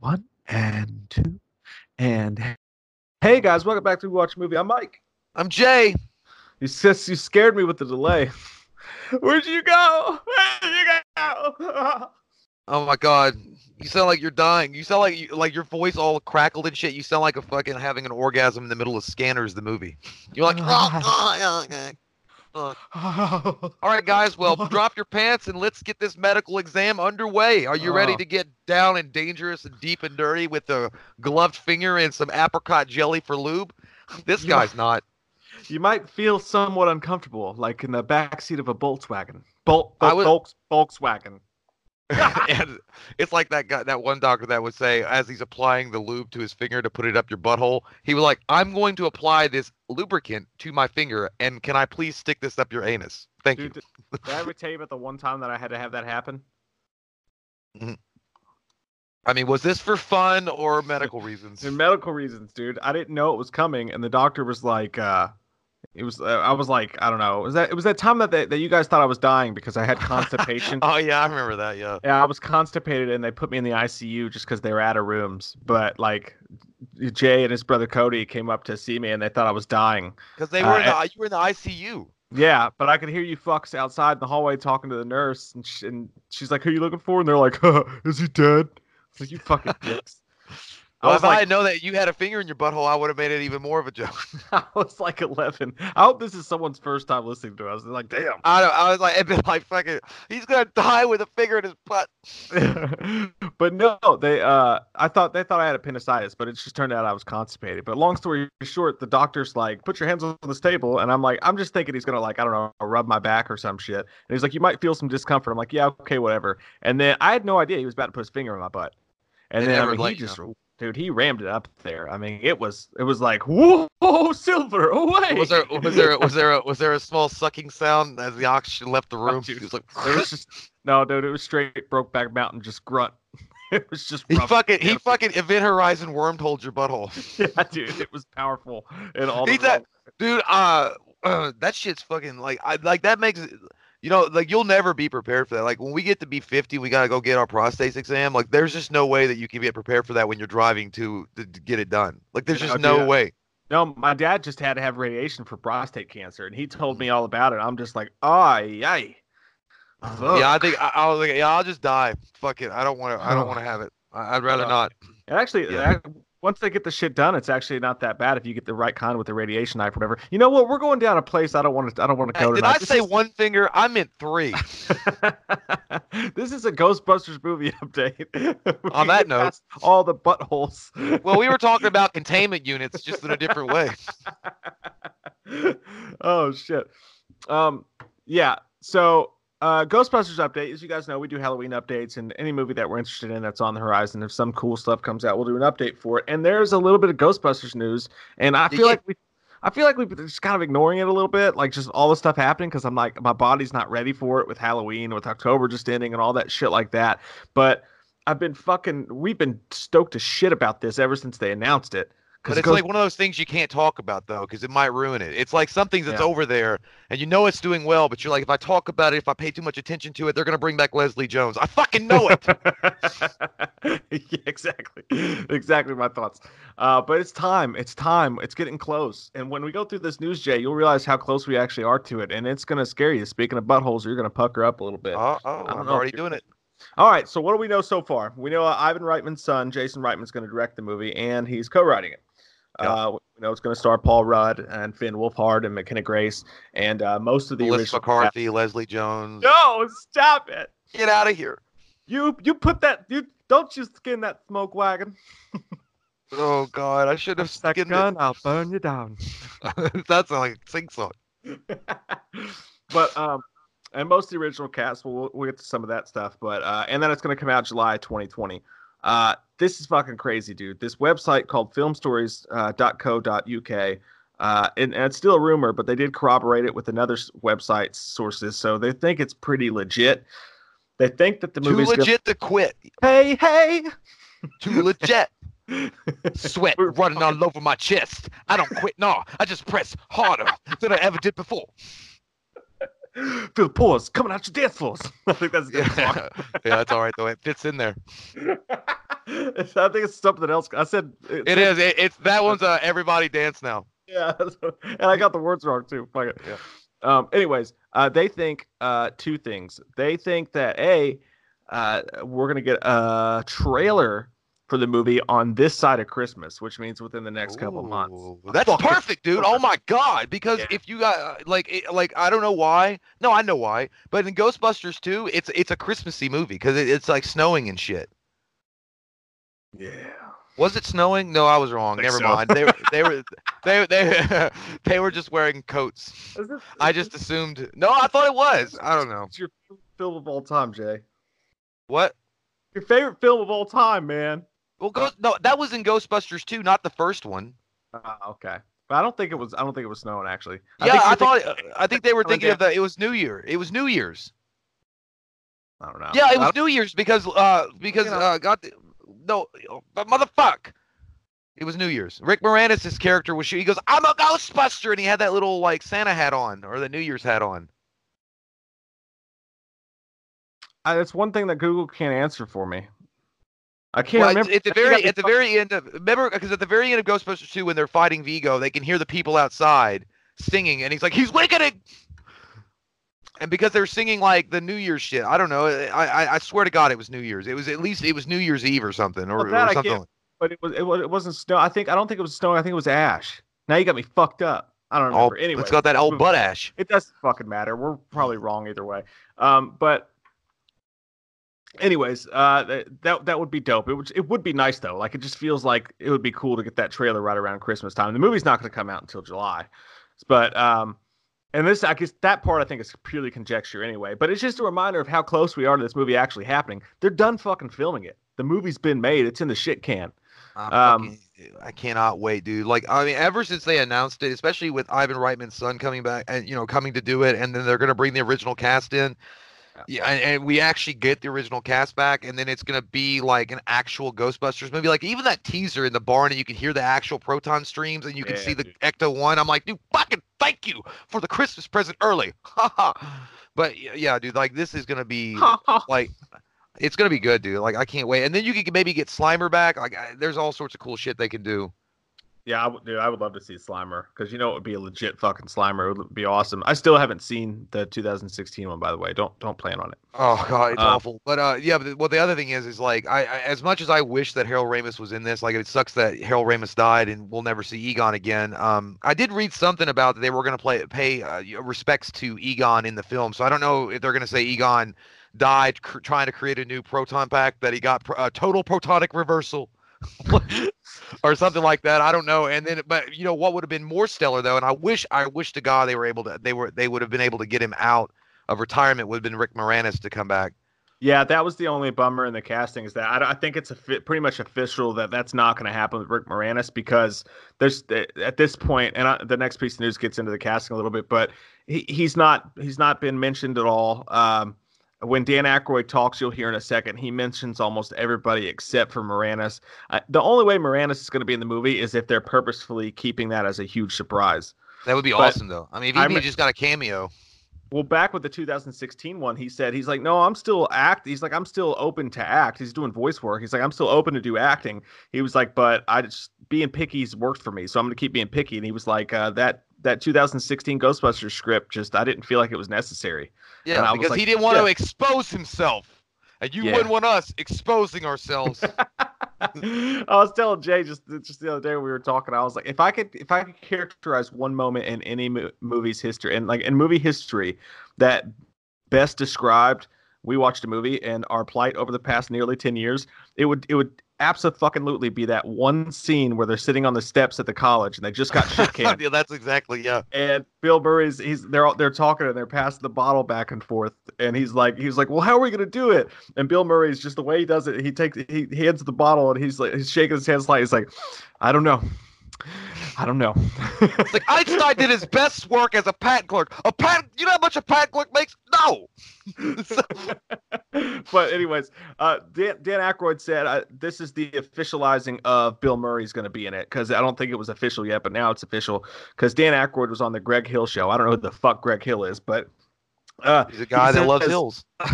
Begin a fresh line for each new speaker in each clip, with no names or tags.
one and two and hey guys, welcome back to Watch Movie. I'm Mike.
I'm Jay.
You sis, you scared me with the delay. Where'd you go? Where'd you go?
Oh my god, you sound like you're dying. You sound like you, like your voice all crackled and shit. You sound like a fucking having an orgasm in the middle of Scanners, the movie. You're like, oh, all right, guys. Well, drop your pants and let's get this medical exam underway. Are you ready
Oh.
to get down and dangerous and deep and dirty with a gloved finger and some apricot jelly for lube? This guy's not.
you might feel somewhat uncomfortable, like in the back seat of a Volkswagen. Bolt,
I would-
Volks, Volkswagen.
and it's like that guy, that one doctor that would say, as he's applying the lube to his finger to put it up your butthole, he was like, "I'm going to apply this lubricant to my finger, and can I please stick this up your anus? Thank
Dude,
you."
did, did I ever tell you about the one time that I had to have that happen?
I mean, was this for fun or medical reasons?
For medical reasons, dude. I didn't know it was coming, and the doctor was like, uh, it was. Uh, I was like, I don't know. Was that? It was that time that they, that you guys thought I was dying because I had constipation.
oh yeah, I remember that. Yeah.
yeah, I was constipated, and they put me in the ICU just because they were out of rooms. But like, Jay and his brother Cody came up to see me, and they thought I was dying.
Because they
Uh,
were in the, you were in the ICU.
Yeah, but I could hear you fucks outside in the hallway talking to the nurse, and, sh- and she's like, "Who are you looking for?" And they're like, "Is he dead?" It's like you fucking dicks.
Well,
I
if
was
I
like,
had known that you had a finger in your butthole, I would have made it even more of a joke.
I was like 11. I hope this is someone's first time listening to us. They're like, damn.
I don't, I was like, it'd like fucking, he's gonna die with a finger in his butt.
but no, they uh I thought they thought I had appendicitis, but it just turned out I was constipated. But long story short, the doctor's like, put your hands on this table, and I'm like, I'm just thinking he's gonna like, I don't know, rub my back or some shit. And he's like, you might feel some discomfort. I'm like, yeah, okay, whatever. And then I had no idea he was about to put his finger in my butt. And
They
then I mean, he just
know.
Dude, he rammed it up there. I mean, it was it was like, whoa, silver away.
Was there, was there, was there, a, was there a small sucking sound as the oxygen left the room?
dude.
He was like,
There was just no, dude. It was straight Brokeback Mountain, just grunt. It was just
he fucking, he fucking Event Horizon wormed holed your butthole.
yeah, dude. It was powerful and all.
He's that- dude uh, uh that shit's fucking like i like that makes it you know like you'll never be prepared for that. Like when we get to be 50 we gotta go get our prostate exam. Like there's just no way that you can get prepared for that when you're driving to to, to get it done. Like there's just no way.
No, my dad just had to have radiation for prostate cancer, and he told me all about it. I'm just like, ay, ay.
yeah i think I, I was like yeah i'll just die. Fuck it. I don't want to i don't want to have it. I, i'd rather
Uh,
not.
Actually,
Yeah.
Once they get the shit done, it's actually not that bad if you get the right kind with the radiation knife or whatever. You know what? We're going down a place I don't want to. I don't want to
Hey,
go
did
tonight.
i
This
say
is-
one finger i meant three
this is a Ghostbusters movie update.
On that note-
all the buttholes.
well we were talking about containment units just in a different way
oh shit. Um yeah. So uh Ghostbusters update. As you guys know, we do Halloween updates and any movie that we're interested in that's on the horizon. If some cool stuff comes out, we'll do an update for it. And there's a little bit of Ghostbusters news, and I feel
Yeah.
like we I feel like we've been just kind of ignoring it a little bit, like just all the stuff happening because I'm like my body's not ready for it with Halloween, with October just ending and all that shit like that. But I've been fucking we've been stoked to shit about this ever since they announced it.
But
it
it's
goes-
like one of those things you can't talk about though, because it might ruin it. It's like something that's
Yeah.
over there, and you know it's doing well, but you're like, if I talk about it, if I pay too much attention to it, they're gonna bring back Leslie Jones. I fucking know it.
yeah, exactly. Exactly my thoughts. Uh, but it's time. It's time. It's getting close. And when we go through this news, Jay, you'll realize how close we actually are to it. And it's going to scare you. Speaking of buttholes, you're going to pucker up a little bit.
oh, oh, I'm already doing it.
All right. So, what do we know so far? We know uh, Ivan Reitman's son, Jason Reitman's going to direct the movie, and he's co writing it.
Yeah.
Uh, we know it's going to star Paul Rudd and Finn Wolfhard and McKenna Grace and uh, most of the
Melissa
original.
McCarthy, Leslie Jones.
No, stop it.
Get out of here.
You you put that you don't you skin that smoke wagon.
Oh God, I should have
that
skinned
gun, I'll burn you down.
That's like a sing song.
but um, and most of the original cast, we'll we'll get to some of that stuff. But uh, and then it's gonna come out July 2020. Uh, this is fucking crazy, dude. This website called filmstories.co.uk. Uh, and, and it's still a rumor, but they did corroborate it with another website sources, so they think it's pretty legit. They think that the
Too
movie's
legit to quit.
Hey, hey.
Too legit. Sweat
We're
running all over my chest. I don't quit. No, I just press harder than I ever did before.
Feel the pores coming out your dance floors. I think that's
Yeah, yeah, that's all right though. It fits in there.
I think it's something else. I said
It is. It, it's that one's uh, everybody dance now.
Yeah, and I got the words wrong too. Fuck it.
Yeah.
Um. Anyways, uh, they think uh two things. They think that a, uh, we're gonna get a trailer for the movie on this side of Christmas, which means within the next couple months.
That's
Fucking
perfect, dude. Oh my god! Because
Yeah.
if you got uh, like like I don't know why. No, I know why. But in Ghostbusters 2, it's it's a Christmassy movie because it, it's like snowing and shit.
Yeah.
Was it snowing? No, I was wrong.
Think
Never
so.
mind. They were they were they they they were just wearing coats.
Is this,
I just
this-
assumed. No, I thought it was. I don't know.
It's your film of all time, Jay.
What?
Your favorite film of all time, man.
Well, Ghost, no, that was in Ghostbusters 2, not the first one.
Uh, okay, but I don't think it was. I don't think it was snowing actually. I
yeah,
think
I thought.
thinking-
I think they were thinking of the. It was New Year. It was New Year's.
I don't know.
Yeah, it was New Year's because uh because
You know-
uh got no but motherfuck. It was New Year's. Rick Moranis' character was he goes, I'm a Ghostbuster, and he had that little like Santa hat on or the New Year's hat on.
I, that's one thing that Google can't answer for me. I can't
Well,
remember.
at the very at the very end of remember because at the very end of Ghostbusters 2 when they're fighting Vigo, they can hear the people outside singing, and he's like, he's wicked. And because they're singing like the New Year's shit, I don't know. I, I I swear to God, it was New Year's. It was at least it was New Year's Eve or something, or,
Well,
or something. like-
but it was it, was, it wasn't snow. I think I don't think it was snow. I think it was ash. Now you got me fucked up. I don't
Oh,
remember. anyway,
it's got that old butt ash.
It doesn't fucking matter. We're probably wrong either way. Um, but anyways, uh, that that would be dope. It would it would be nice though. Like it just feels like it would be cool to get that trailer right around Christmas time. The movie's not going to come out until July, but um, and this I guess that part I think is purely conjecture anyway. But it's just a reminder of how close we are to this movie actually happening. They're done fucking filming it. The movie's been made. It's in the shit can. Um,
fucking- I cannot wait, dude. Like, I mean, ever since they announced it, especially with Ivan Reitman's son coming back and you know coming to do it, and then they're gonna bring the original cast in. Yeah, and, we actually get the original cast back, and then it's gonna be like an actual Ghostbusters movie. Like even that teaser in the barn, and you can hear the actual proton streams, and you can
Yeah,
see the
dude.
Ecto One. I'm like, dude, fucking thank you for the Christmas present early. But yeah, dude, like this is gonna be like it's gonna be good, dude. Like I can't wait. And then you can maybe get Slimer back. Like I, there's all sorts of cool shit they can do.
Yeah, I would, dude, I would love to see Slimer because you know it would be a legit fucking Slimer. It would be awesome. I still haven't seen the 2016 one, by the way. Don't don't plan on it.
Oh god, it's
Uh,
awful. But uh, yeah. But well, the other thing is, is like I, I as much as I wish that Harold Ramis was in this, like it sucks that Harold Ramis died and we'll never see Egon again. Um, I did read something about that they were gonna play pay uh, respects to Egon in the film. So I don't know if they're gonna say Egon died cr- trying to create a new proton pack that he got pr- uh, total protonic reversal. or something like that. I don't know. And then, but you know what would have been more stellar though, and I wish, I wish to God they were able to, they were, they would have been able to get him out of retirement. Would have been Rick Moranis to come back.
Yeah, that was the only bummer in the casting is that I, I think it's a fi- pretty much official that that's not going to happen with Rick Moranis because there's at this point, and I, the next piece of news gets into the casting a little bit, but he, he's not he's not been mentioned at all. Um, when Dan Aykroyd talks, you'll hear in a second, he mentions almost everybody except for Moranis. Uh, the only way Moranis is going to be in the movie is if they're purposefully keeping that as a huge surprise.
That would be
But
awesome though. I mean, if he just got a cameo.
Well, back with the 2016 one, he said he's like, no, I'm still act. He's like, I'm still open to act. He's doing voice work. He's like, I'm still open to do acting. He was like, but I just being picky's worked for me, so I'm gonna keep being picky. And he was like, uh, that that 2016 Ghostbusters script just I didn't feel like it was necessary.
Yeah, because
like,
he didn't want to expose himself, and you
Yeah.
wouldn't want us exposing ourselves.
I was telling Jay just just the other day when we were talking. I was like, if I could if I could characterize one moment in any mo- movie's history and like in movie history that best described we watched a movie and our plight over the past nearly 10 years it would it would absolutely be that one scene where they're sitting on the steps at the college and they just got shit canned.
Yeah, that's exactly yeah.
and Bill Murray's he's they're all, they're talking and they're passing the bottle back and forth. And he's like he's like well how are we gonna do it? And Bill Murray's just the way he does it he takes he, hands the bottle and he's like he's shaking his hand slightly he's like I don't know I don't know
It's like Einstein did his best work as a patent clerk. A patent, you know how much a patent clerk makes? No. So-
but anyways, uh, Dan, Dan Aykroyd said uh, this is the officializing of Bill Murray's going to be in it because I don't think it was official yet, but now it's official because Dan Aykroyd was on the Greg Hill show. I don't know who the fuck Greg Hill is, but Uh,
He's a guy that loves hills.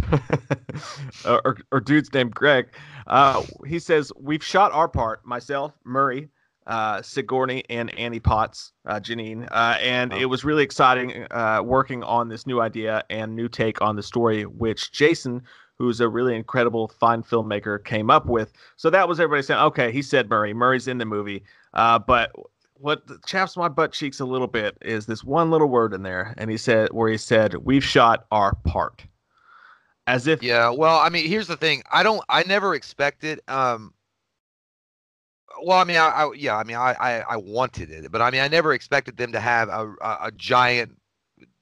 or, or, or dude's named Greg. Uh, he says we've shot our part. Myself, Murray, uh, Sigourney, and Annie Potts, uh, Janine, uh, and
Oh.
it was really exciting uh, working on this new idea and new take on the story, which Jason, who's a really incredible fine filmmaker, came up with. So that was everybody saying, okay, he said Murray. Murray's in the movie, uh, but. What chaps my butt cheeks a little bit is this one little word in there, and he said where he said, "We've shot our part," as if
Yeah, well, I mean, here's the thing. I don't. I never expected. Um. Well, I mean, I, I yeah, I mean, I, I I wanted it, but I mean, I never expected them to have a a, a giant,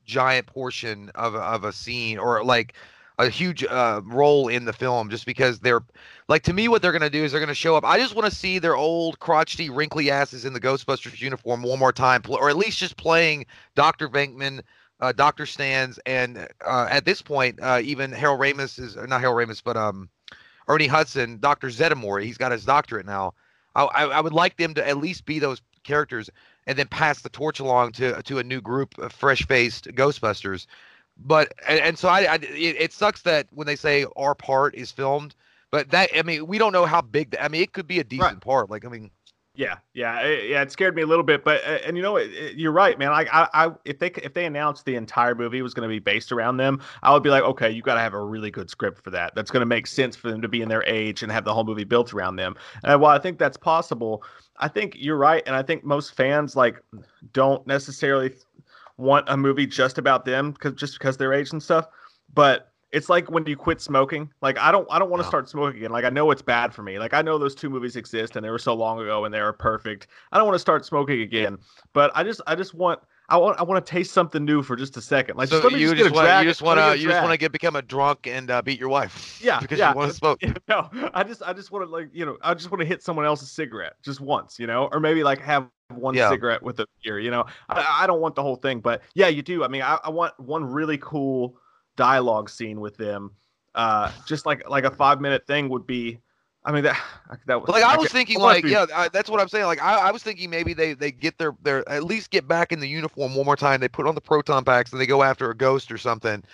giant portion of of a scene or like a huge uh, role in the film, just because they're like to me, what they're gonna do is they're gonna show up. I just want to see their old crotchety, wrinkly asses in the Ghostbusters uniform one more time, or at least just playing Doctor Venkman uh, Doctor Stantz, and uh, at this point, uh, even Harold Ramis is not Harold Ramis, but um, Ernie Hudson, Doctor Zeddemore. He's got his doctorate now. I, I, I would like them to at least be those characters, and then pass the torch along to to a new group of fresh-faced Ghostbusters. But and, and so I, I it, it sucks that when they say our part is filmed, but that I mean we don't know how big. The, I mean it could be a decent part. Like I mean
Yeah, yeah, it, yeah. It scared me a little bit, but uh, and you know, it, it- you're right, man. Like I, I, if they if they announced the entire movie was going to be based around them, I would be like, okay, you got to have a really good script for that. That's going to make sense for them to be in their age and have the whole movie built around them. And while I think that's possible, I think you're right, and I think most fans like don't necessarily want a movie just about them because just because their age and stuff. But it's like when you quit smoking. Like I don't I don't want to start smoking again. Like I know it's bad for me. Like I know those two movies exist and they were so long ago and they were perfect. I don't want to start smoking again. But I just I just want I want I want to taste something new for just a second. Like
so
just
you
just,
just
get
want
drag.
you just want to you just want to get become a drunk and uh, beat your wife.
Yeah,
because
yeah.
you want to smoke.
no, I just I just want to like you know I just want to hit someone else's cigarette just once, you know, or maybe like have one
Yeah.
cigarette with a beer, you know. I, I don't want the whole thing, but yeah, you do. I mean, I, I want one really cool dialogue scene with them. Uh, just like like a five minute thing would be. I mean that that was
Like I was
could-
thinking, like
be-
yeah, I, that's what I'm saying. Like I, I was thinking maybe they they get their their at least get back in the uniform one more time. They put on the proton packs and they go after a ghost or something.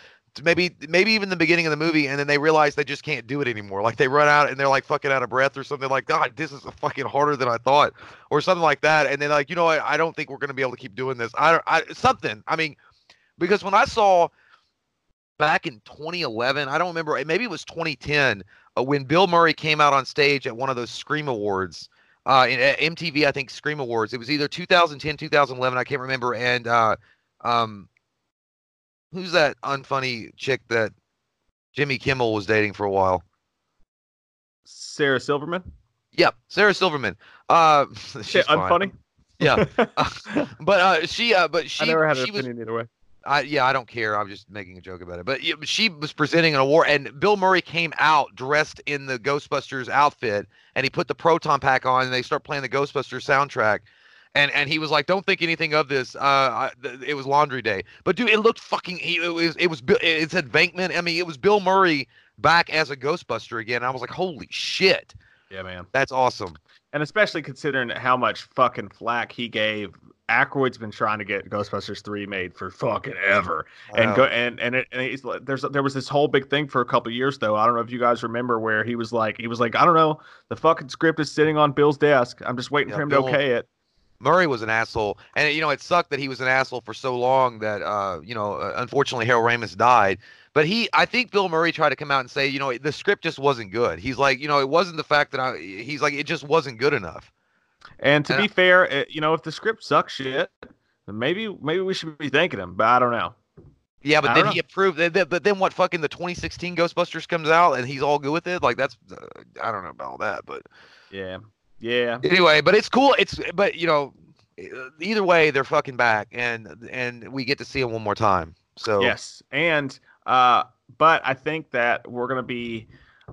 Maybe maybe even the beginning of the movie, and then they realize they just can't do it anymore. Like they run out and they're like fucking out of breath or something. Like God, this is fucking harder than I thought, or something like that. And they're like, you know what? I don't think we're gonna be able to keep doing this. I, don't- I something. I mean, because when I saw back in 2011, I don't remember. Maybe it was 2010 uh, when Bill Murray came out on stage at one of those Scream Awards. Uh, in MTV, I think Scream Awards. It was either 2010, 2011. I can't remember. And uh, um, who's that unfunny chick that Jimmy Kimmel was dating for a while?
Sarah Silverman.
Yep, Sarah Silverman. Uh, she's
Shit,
fine.
unfunny.
Yeah, but uh, she, uh, but she,
I never had an
she was
opinion either way.
I yeah, I don't care. I'm just making a joke about it. But yeah, she was presenting an award, and Bill Murray came out dressed in the Ghostbusters outfit, and he put the proton pack on, and they start playing the Ghostbusters soundtrack. And and he was like, "Don't think anything of this." Uh, I, th- it was Laundry Day, but dude, it looked fucking. It was it was it said Venkman. I mean, it was Bill Murray back as a Ghostbuster again. I was like, "Holy shit,
Yeah, man.
that's awesome!"
And especially considering how much fucking flack he gave. Aykroyd's been trying to get Ghostbusters 3 made for fucking ever. And go and and, it, and he's there's there was this whole big thing for a couple of years though. I don't know if you guys remember where he was like he was like I don't know, the fucking script is sitting on Bill's desk. I'm just waiting
Yeah,
for him
Bill-
to okay it.
Murray was an asshole, and you know it sucked that he was an asshole for so long that uh, you know uh, unfortunately Harold Ramis died. But he, I think Bill Murray tried to come out and say, you know, the script just wasn't good. He's like, you know, it wasn't the fact that I. He's like, it just wasn't good enough.
And to be fair, it, you know, if the script sucks shit, then maybe maybe we should be thanking him, but I don't know.
Yeah, but
I
then he approved. But then what? Fucking the 2016 Ghostbusters comes out and he's all good with it. Like that's, uh, I don't know about all that, but
Yeah. Yeah.
anyway, but it's cool. It's but you know, either way, they're fucking back, and and we get to see them one more time. So
Yes, and uh, but I think that we're gonna be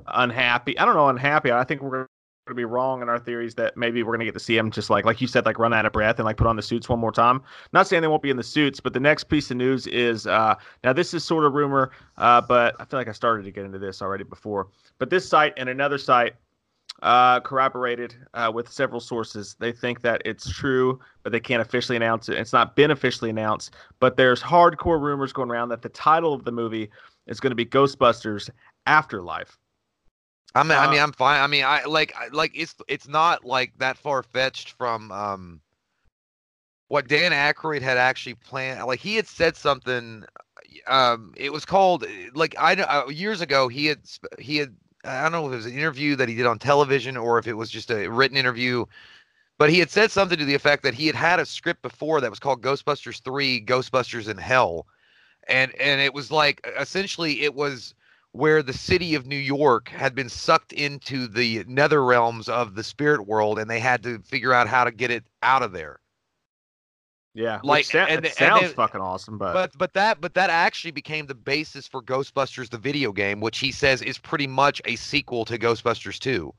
unhappy. I don't know, unhappy. I think we're gonna be wrong in our theories that maybe we're gonna get to see them just like like you said, like run out of breath and like put on the suits one more time. Not saying they won't be in the suits, but the next piece of news is uh, now this is sort of rumor, uh, but I feel like I started to get into this already before. But this site and another site uh, corroborated uh, with several sources. They think that it's true, but they can't officially announce it. It's not been officially announced, but there's hardcore rumors going around that the title of the movie is going to be Ghostbusters Afterlife.
I mean, I
Uh,
mean, I'm fine. I mean, I like, I, like it's it's not like that far fetched from um what Dan Aykroyd had actually planned. Like he had said something. Um, it was called like I uh, years ago. He had he had I don't know if it was an interview that he did on television or if it was just a written interview. But he had said something to the effect that he had had a script before that was called Ghostbusters 3 Ghostbusters in Hell. And and it was like essentially it was where the city of New York had been sucked into the nether realms of the spirit world and they had to figure out how to get it out of there.
Yeah,
Like,
sa-
and-
it
and
sounds fucking awesome, but,
But but that but that actually became the basis for Ghostbusters the video game, which he says is pretty much a sequel to Ghostbusters 2.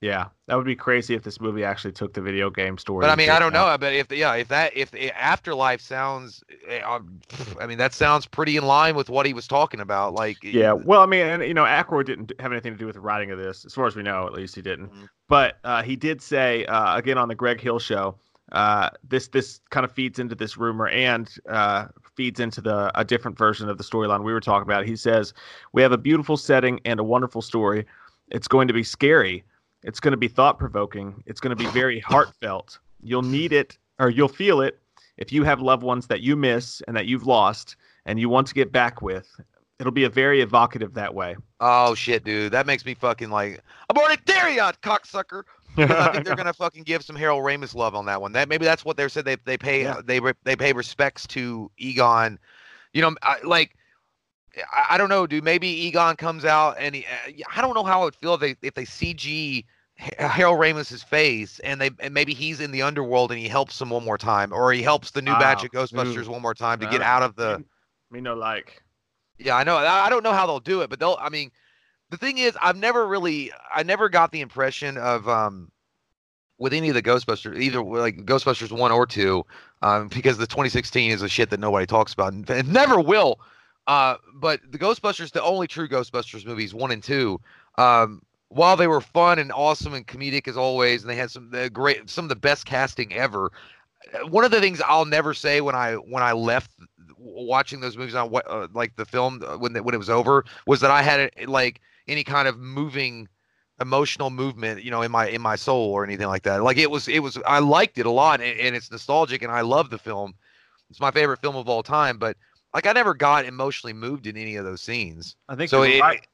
Yeah, that would be crazy if this movie actually took the video game story.
But I mean, I don't
that.
know. But if the, yeah, if that if the Afterlife sounds, eh, um, I mean, that sounds pretty in line with what he was talking about. Like,
Yeah, well, I mean, and you know, Aykroyd didn't have anything to do with the writing of this, as far as we know. At least he didn't.
Mhm.
But uh, he did say uh, again on the Greg Hill show. Uh, this this kind of feeds into this rumor and uh, feeds into the a different version of the storyline we were talking about. He says we have a beautiful setting and a wonderful story. It's going to be scary. It's going to be thought provoking. It's going to be very heartfelt. You'll need it or you'll feel it if you have loved ones that you miss and that you've lost and you want to get back with. It'll be a very evocative that way.
oh shit, dude, that makes me fucking like aborted Darion, cocksucker. I think they're gonna fucking give some Harold Ramis love on that one. That maybe that's what they said. They they pay
Yeah.
Uh, they they pay respects to Egon. You know, I, like I, I don't know, dude. Maybe Egon comes out and he, uh, I don't know how it would feel if they if they CG Harold Ramis's face and they and maybe he's in the underworld and he helps them one more time or he helps the new batch
Ah,
of Ghostbusters
ooh.
one more time to
I
get out of the.
Me no like.
Yeah, I know. I I don't know how they'll do it, but they'll. I mean, the thing is, I've never really, I never got the impression of um, with any of the Ghostbusters, either like Ghostbusters one or two, um, because the 2016 is a shit that nobody talks about and it never will. Uh, but the Ghostbusters, the only true Ghostbusters movies, one and two, um, while they were fun and awesome and comedic as always, and they had some the great, some of the best casting ever. uh, One of the things I'll never say when I when I left watching those movies on uh, like the film uh, when when it was over was that I had it, like any kind of moving emotional movement you know in my in my soul or anything like that like it was it was I liked it a lot and, and it's nostalgic and I love the film it's my favorite film of all time but like I never got emotionally moved in any of those scenes
I think
so it,
right.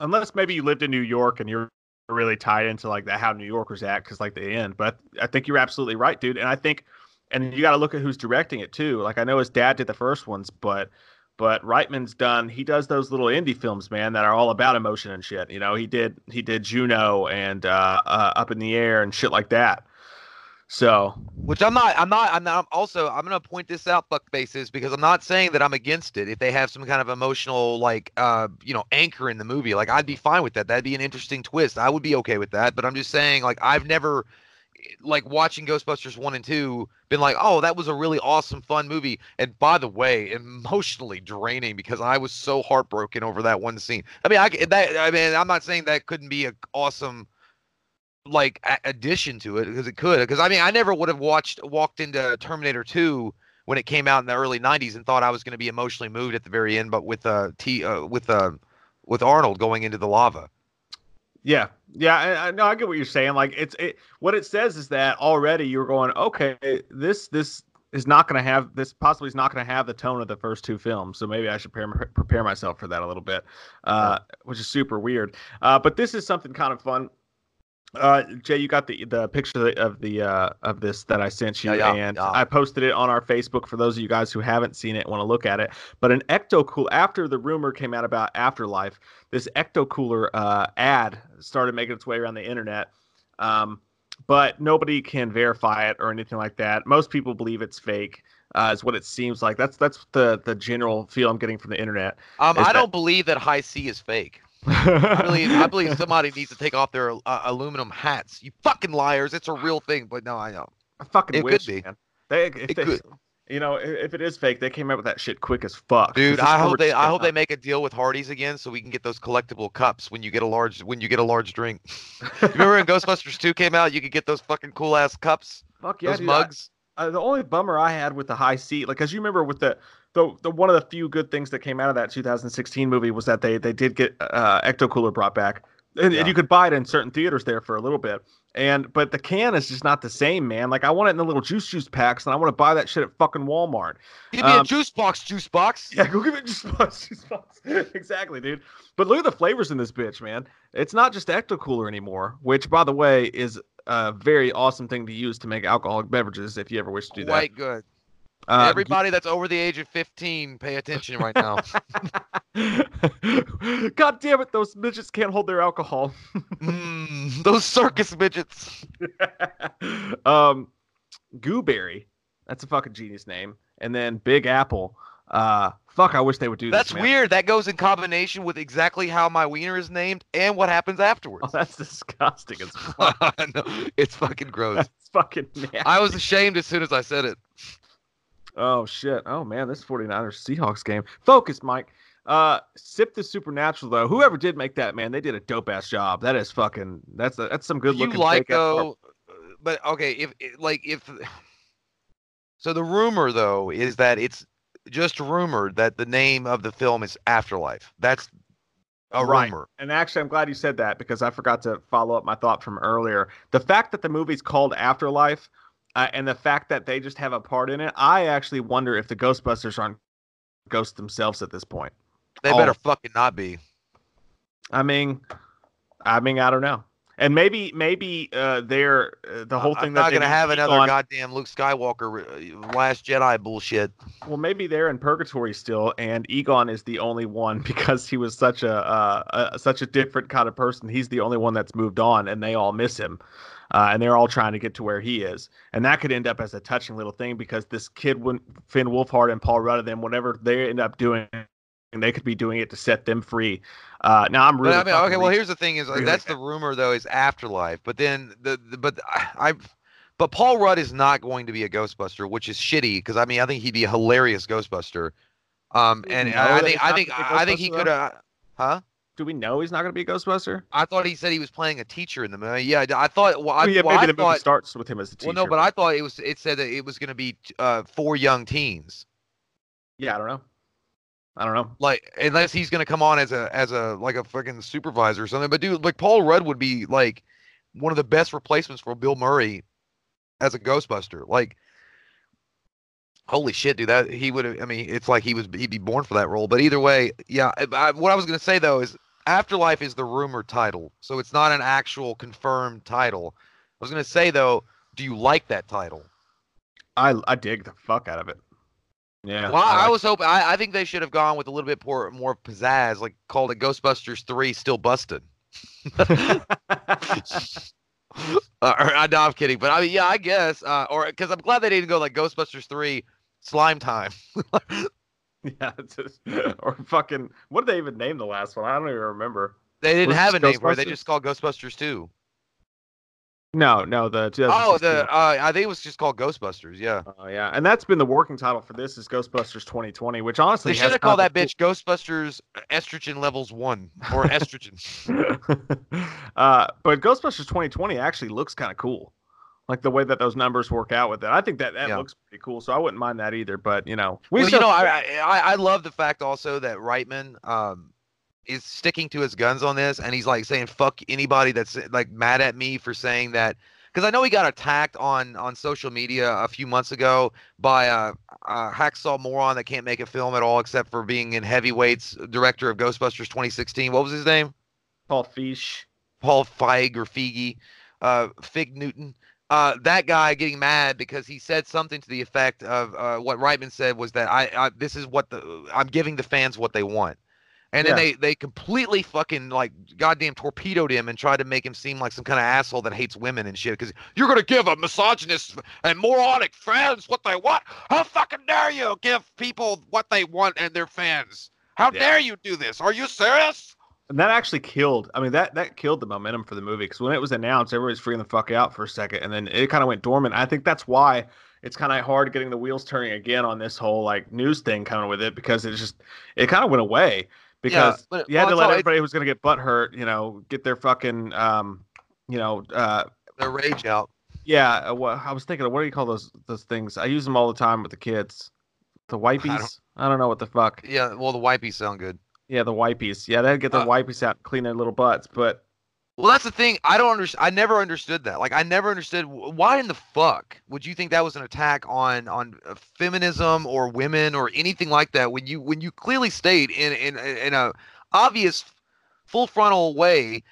Unless maybe you lived in New York and you're really tied into like that how New Yorkers act because like the end. But I think you're absolutely right, dude. And I think, and you got to look at who's directing it too. Like I know his dad did the first ones, but but Reitman's done. He does those little indie films, man, that are all about emotion and shit. You know, he did he did Juno and uh, uh, Up in the Air and shit like that. So
which I'm not, I'm not, I'm not. Also, I'm gonna point this out, fuck faces, because I'm not saying that I'm against it. If they have some kind of emotional, like, uh, you know, anchor in the movie, like, I'd be fine with that. That'd be an interesting twist. I would be okay with that. But I'm just saying, like, I've never, like, watching Ghostbusters one and two, been like, oh, that was a really awesome, fun movie. And by the way, emotionally draining because I was so heartbroken over that one scene. I mean, I, that, I mean, I'm not saying that couldn't be a awesome like addition to it because it could because i mean i never would have watched walked into terminator 2 when it came out in the early 90s and thought i was going to be emotionally moved at the very end but with uh t uh, with uh with arnold going into the lava
Yeah, yeah, I, I no, I get what you're saying. Like it's it. What it says is that already you're going, okay, this this is not going to have this possibly is not going to have the tone of the first two films. So maybe I should prepare prepare myself for that a little bit, uh, which is super weird. Uh, but this is something kind of fun. Uh, Jay, you got the the picture of the uh, of this that I sent you,
Yeah, yeah,
and
yeah.
I posted it on our Facebook for those of you guys who haven't seen it, want to look at it. But an ecto cool after the rumor came out about Afterlife, this ecto cooler uh, ad started making its way around the internet. Um, but nobody can verify it or anything like that. Most people believe it's fake. Uh, is what it seems like. That's that's the the general feel I'm getting from the internet.
um i
that-
don't believe that Hi-C is fake I believe I believe somebody needs to take off their uh, aluminum hats. You fucking liars! It's a real thing, but no, I know.
I fucking
It could be.
man. They, if
It
they,
could.
You know, i- if it is fake, they came out with that shit quick as fuck.
Dude, I hope they I hope they make a deal with Hardee's again so we can get those collectible cups when you get a large when you get a large drink. Remember when Ghostbusters 2 came out, you could get those fucking cool ass cups,
Fuck yeah,
those
dude, I-
mugs.
uh, the only bummer I had with the Hi-C, like, cause you remember with the, the the one of the few good things that came out of that 2016 movie was that they they did get uh, Ecto Cooler brought back, and,
Yeah.
and you could buy it in certain theaters there for a little bit. And but the can is just not the same, man. Like I want it in the little juice juice packs, and I want to buy that shit at fucking Walmart.
Give me a
um,
juice box, juice box.
Yeah, go give it juice box, juice box. exactly, dude. But look at the flavors in this bitch, man. It's not just Ecto Cooler anymore, which, by the way, is a very awesome thing to use to make alcoholic beverages if you ever wish to do that.
Quite good.
Uh,
Everybody that's over the age of 15, pay attention right now.
God damn it, those midgets can't hold their alcohol.
mm, those circus midgets.
um, Gooberry, that's a fucking genius name. And then Big Apple. Uh, fuck, I wish they would do
That's
this.
weird. That goes in combination with exactly how my wiener is named and what happens afterwards.
Oh, that's disgusting as fuck.
no, it's fucking gross.
that's fucking nasty.
I was ashamed as soon as I said it.
Oh shit. Oh man, this 49ers Seahawks game. Focus, Mike. Uh Sip the Supernatural though. Whoever did make that, man, they did a dope ass job. That is fucking that's a, that's some good looking. you like
though, but okay, if if- like if so, the rumor though is that it's just rumored that the name of the film is Afterlife. That's a
Right.
rumor.
And actually, I'm glad you said that because I forgot to follow up my thought from earlier. The fact that the movie's called Afterlife, uh, and the fact that they just have a part in it, I actually wonder if the Ghostbusters aren't ghosts themselves at this point.
They
Oh.
better fucking not be.
I mean, I mean, I don't know. And maybe, maybe uh, they're uh, the whole thing
I'm not gonna have another
on-
goddamn Luke Skywalker uh, Last Jedi bullshit.
Well, maybe they're in purgatory still, and Egon is the only one because he was such a, uh, a such a different kind of person. He's the only one that's moved on, and they all miss him, uh, and they're all trying to get to where he is. And that could end up as a touching little thing because this kid, when Finn Wolfhard and Paul Rudd, them, whatever they end up doing, they could be doing it to set them free. Uh, now I'm
But
really
I mean, okay. Well, here's the thing: is like,
really
that's the rumor though is Afterlife. But then the, the but I, I but Paul Rudd is not going to be a Ghostbuster, which is shitty because I mean I think he'd be a hilarious Ghostbuster. Um, and
know
I think I think
be
think he could have. Huh?
Do we know he's not going to be a Ghostbuster?
I thought he said he was playing a teacher in the movie. Yeah, I thought. Well, I,
Well, yeah,
well,
maybe
I
the movie starts with him as a teacher.
Well, no, but I thought it was. It said that it was going to be uh, four young teens.
yeah, I don't know. I don't know.
like unless he's gonna come on as a as a like a fucking supervisor or something. But dude, like Paul Rudd would be like one of the best replacements for Bill Murray as a Ghostbuster. Like, holy shit, dude, that he would have. I mean, it's like he was he'd be born for that role. But either way, yeah. I, what I was gonna say though is Afterlife is the rumor title, so it's not an actual confirmed title. I was gonna say though, do you like that title?
I I dig the fuck out of it. Yeah.
Well, I,
like-
was hoping. I, I think they should have gone with a little bit more more pizzazz, like called it Ghostbusters Three, Still Busted. uh, or, uh, no, I'm kidding, but I mean, yeah, I guess, uh, or because I'm glad they didn't go like Ghostbusters Three, Slime Time.
yeah. It's just, or fucking. What did they even name the last one? I don't even remember.
They didn't
Was
have a name for it. They just called Ghostbusters Two.
No, no. The
Oh, the uh, I think it was just called Ghostbusters. Yeah,
Oh yeah, and that's been the working title for this is Ghostbusters 2020, which honestly
they should have called that bitch Ghostbusters Estrogen Levels One or Estrogen.
uh, but Ghostbusters 2020 actually looks kind of cool, like the way that those numbers work out with it. I think that that
Yeah.
looks pretty cool, so I wouldn't mind that either. But you know, we
well,
still-
you know, I, I I love the fact also that Reitman um is sticking to his guns on this, and he's like saying "fuck" anybody that's like mad at me for saying that. Because I know he got attacked on on social media a few months ago by a, a hacksaw moron that can't make a film at all except for being in heavyweights, director of Ghostbusters 2016. What was his name?
Paul Fish.
Paul Feig or Feige, uh, Fig Newton. Uh, that guy getting mad because he said something to the effect of uh, what Reitman said was that I, I this is what the I'm giving the fans what they want, and then
Yeah.
they they completely fucking like goddamn torpedoed him and tried to make him seem like some kind of asshole that hates women and shit because you're gonna give a misogynist and moronic fans what they want. How fucking dare you give people what they want and their fans? How
Yeah.
dare you do this? Are you serious?
And that actually killed. I mean, that that killed the momentum for the movie because when it was announced, everybody was freaking the fuck out for a second, and then it kind of went dormant. I think that's why it's kind of hard getting the wheels turning again on this whole like news thing coming with it because it just it kind of went away because
but-
you had
well,
to let everybody who was going to get butt hurt, you know, get their fucking um, you know, uh,
Their rage out.
yeah. uh, What I was thinking, what do you call those those things? I use them all the time with the kids. The wipies. I don't, know what the fuck.
Yeah, well, the wipies sound good.
Yeah, the wipies. Yeah, they'd get their
Uh,
wipies out and clean their little butts. But
Well, that's the thing. I don't understand. I never understood that. Like, I never understood why in the fuck would you think that was an attack on on uh, feminism or women or anything like that when you when you clearly state in in in a obvious full frontal way.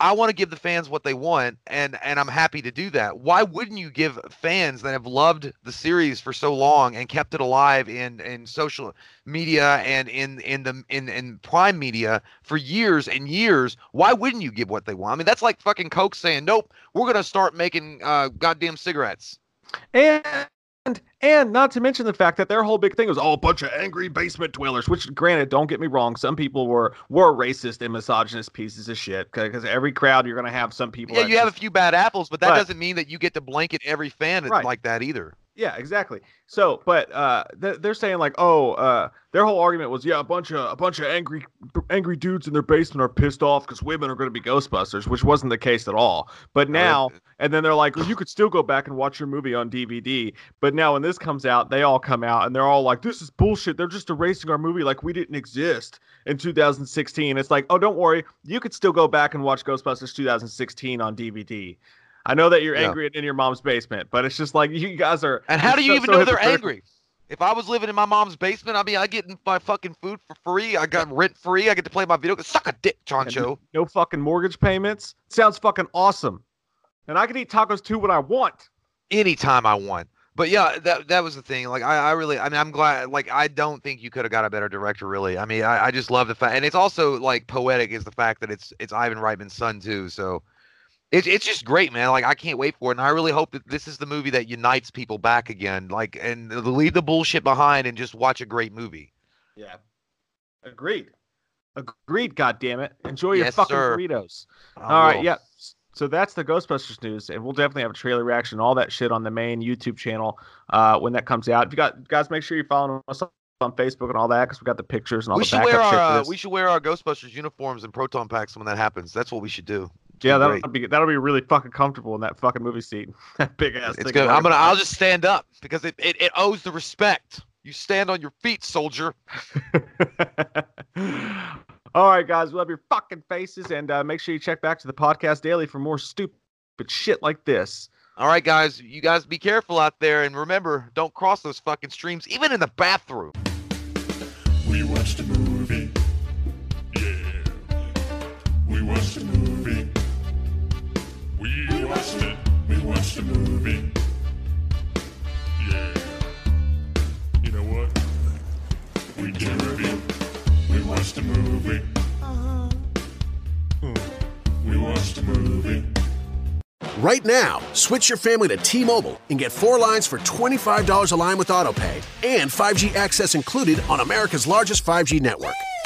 I want to give the fans what they want, and and I'm happy to do that. Why wouldn't you give fans that have loved the series for so long and kept it alive in in social media and in in the in in prime media for years and years? Why wouldn't you give what they want? I mean, that's like fucking Coke saying, "Nope, we're gonna start making uh, goddamn cigarettes."
and and not to mention the fact that their whole big thing was all a bunch of angry basement dwellers. Which, granted, don't get me wrong, some people were were racist and misogynist pieces of shit. Because every crowd you're gonna have some people.
Yeah, you have a few bad apples, but that
But-
doesn't mean that you get to blanket every fan
Right.
like that either.
Yeah, exactly. So, but uh, th- they're saying like, oh, uh, their whole argument was, yeah, a bunch of a bunch of angry angry dudes in their basement are pissed off because women are going to be Ghostbusters, which wasn't the case at all. But now, and then they're like, well, you could still go back and watch your movie on DVD. But now, when this comes out, they all come out and they're all like, this is bullshit. They're just erasing our movie like we didn't exist in 2016. It's like, oh, don't worry, you could still go back and watch Ghostbusters 2016 on DVD. I know that you're
Yeah.
angry in your mom's basement, but it's just like you guys are.
And how do you
so-
even
so
know they're angry? If I was living in my mom's basement, I'd be I getting my fucking food for free. I got rent free. I get to play my video. Suck a dick, Choncho.
No fucking mortgage payments. Sounds fucking awesome. And I can eat tacos too when I want.
Anytime I want. But yeah, that that was the thing. Like I, I really, I mean, I'm glad. Like I don't think you could have got a better director. Really. I mean, I, I just love the fact, and it's also like poetic is the fact that it's it's Ivan Reitman's son too. So it's it's just great, man. Like I can't wait for it, and I really hope that this is the movie that unites people back again. Like and leave the bullshit behind and just watch a great movie.
Yeah. Agreed. Agreed, God damn it! Enjoy your
Yes,
fucking
sir.
burritos.
I
All right,
will.
yeah. So that's the Ghostbusters news, and we'll definitely have a trailer reaction, all that shit on the main YouTube channel uh, when that comes out. If you got guys, make sure you're following us on Facebook and all that because we got the pictures and all
we
the
should
backup
wear
shit
our
for
uh,
this.
we should wear our Ghostbusters uniforms and proton packs when that happens. That's what we should do.
Yeah,
be
that'll
great.
be that'll be really fucking comfortable in that fucking movie seat. that big ass.
It's
thing
good. I'm gonna. I'll just stand up because it, it, it owes the respect. You stand on your feet, soldier.
All right, guys, we love your fucking faces, and uh, make sure you check back to the podcast daily for more stupid shit like this.
All right, guys. You guys be careful out there, and remember, don't cross those fucking streams, even in the bathroom.
We watched a movie. Yeah. We watched a movie. We watched it. We watched a movie. Yeah. You know what? We did review. We watched a movie. A movie.
Right now, switch your family to T-Mobile and get four lines for $25 a line with AutoPay and 5G access included on America's largest 5G network.